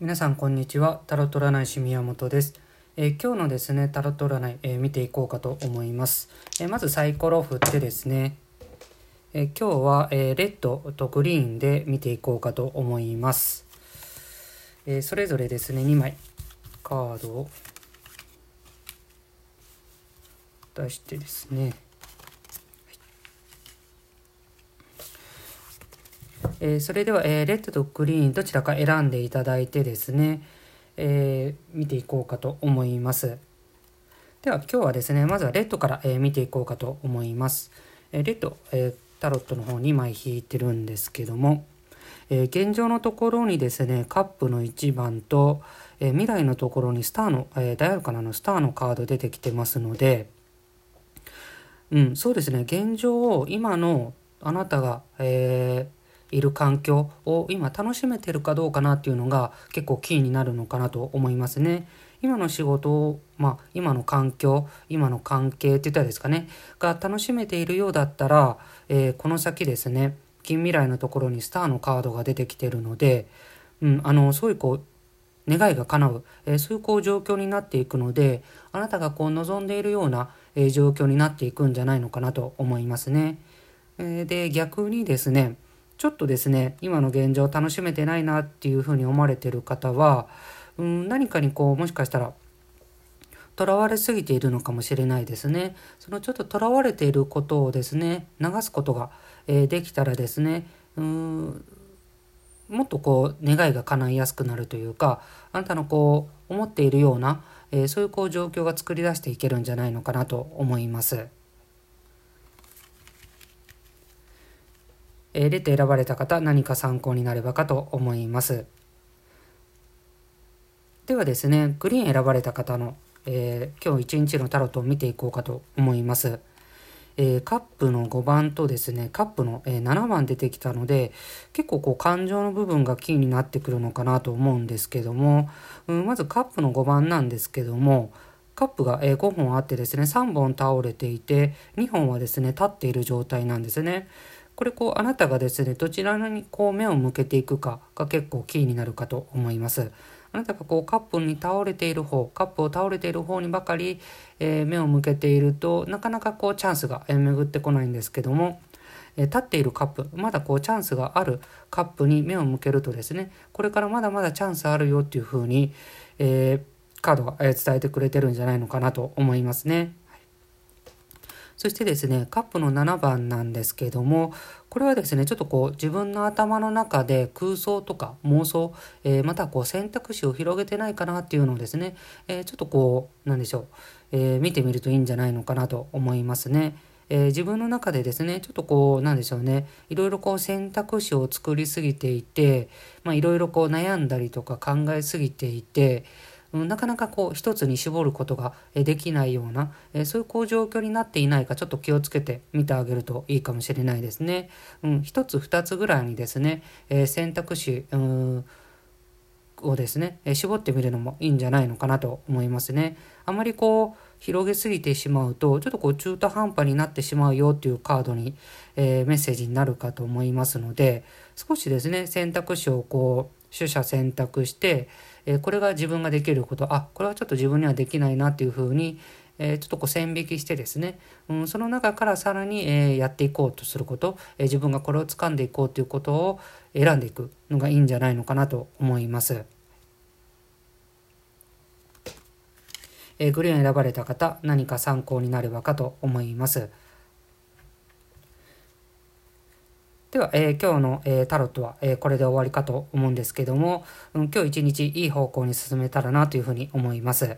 皆さんこんにちは。タロット占い師宮本です、えー、今日のですねタロット占い、えー、見ていこうかと思います、えー、まずサイコロ振ってですね、え今日は、えレッドとグリーンで見ていこうかと思います、えそれぞれですね2枚。カードを出してですね。えー、それでは、えー、レッドとグリーンどちらか選んでいただいてですね、えー、見ていこうかと思います。では今日はですね、まずはレッドから、え見ていこうかと思います。えレッド、えタロットの方2枚引いてるんですけども、え現状のところにですね、カップの1番と、え未来のところにスターの、えダイヤルからのスターのカード出てきてますので、うん、そうですね、現状を、今のあなたが、えーいる環境を今楽しめてるかどうかなっていうのが結構キーになるのかなと思いますね。今の仕事を、まあ、今の環境今の関係って言ったらですかねが楽しめているようだったら、えー、この先ですね近未来のところにスターのカードが出てきてるので、うん、あのそういうこう願いが叶う、えー、そういうこう状況になっていくのであなたがこう望んでいるような、えー、状況になっていくんじゃないのかなと思いますね。えで逆にですねちょっとですね今の現状を楽しめてないなっていうふうに思われてる方は、うん、何かにこうもしかしたらとらわれすぎているのかもしれないですね。そのちょっととらわれていることをですね流すことが、えー、できたらですねうんもっとこう願いが叶いやすくなるというかあなたのこう思っているような、えー、そういうこう状況が作り出していけるんじゃないのかなと思います。えー、出て選ばれた方何か参考になればかと思います。ではですね、グリーン選ばれた方の、えー、今日一日のタロットを見ていこうかと思います。えー、カップの5番とですね、カップの、え、7番出てきたので、結構こう感情の部分がキーになってくるのかなと思うんですけども、うん、まずカップの5番なんですけども、カップが5本あってですね、3本倒れていて、2本はですね、立っている状態なんですね。これこうあなたがですねどちらにこう目を向けていくかが結構キーになるかと思います。あなたがこうカップに倒れている方カップを倒れている方にばかり、えー、目を向けているとなかなかこうチャンスが、巡ってこないんですけども、えー、立っているカップまだこうチャンスがあるカップに目を向けるとですねこれからまだまだチャンスあるよっていうふうに、えーカードが伝えてくれてるんじゃないのかなと思いますね。そしてですね、カップの7番なんですけども、これはですね、ちょっとこう自分の頭の中で空想とか妄想、えー、またこう選択肢を広げてないかなっていうのをですね、えー、ちょっとこう、なんでしょう、えー、見てみるといいんじゃないのかなと思いますね。え、自分の中でですね、ちょっとこう、なんでしょうね、いろいろこう選択肢を作りすぎていて、まあいろいろこう悩んだりとか考えすぎていて、なかなかこう一つに絞ることができないような、そういうこう状況になっていないかちょっと気をつけてみてあげるといいかもしれないですね。うん、一つ二つぐらいにですね、え選択肢、うんをですね、え絞ってみるのもいいんじゃないのかなと思いますね。あまりこう広げすぎてしまうとちょっとこう中途半端になってしまうよっていうカードに、えー、メッセージになるかと思いますので少しですね選択肢をこう取捨選択して、えー、これが自分ができることあこれはちょっと自分にはできないなっていうふうに、えー、ちょっとこう線引きしてですね、うん、その中からさらに、えー、やっていこうとすること、え自分がこれを掴んでいこうということを選んでいくのがいいんじゃないのかなと思います。えグリーン選ばれた方何か参考になればかと思います。では、えー、今日の、えー、タロットは、えー、これで終わりかと思うんですけども、うん、今日一日いい方向に進めたらなというふうに思います。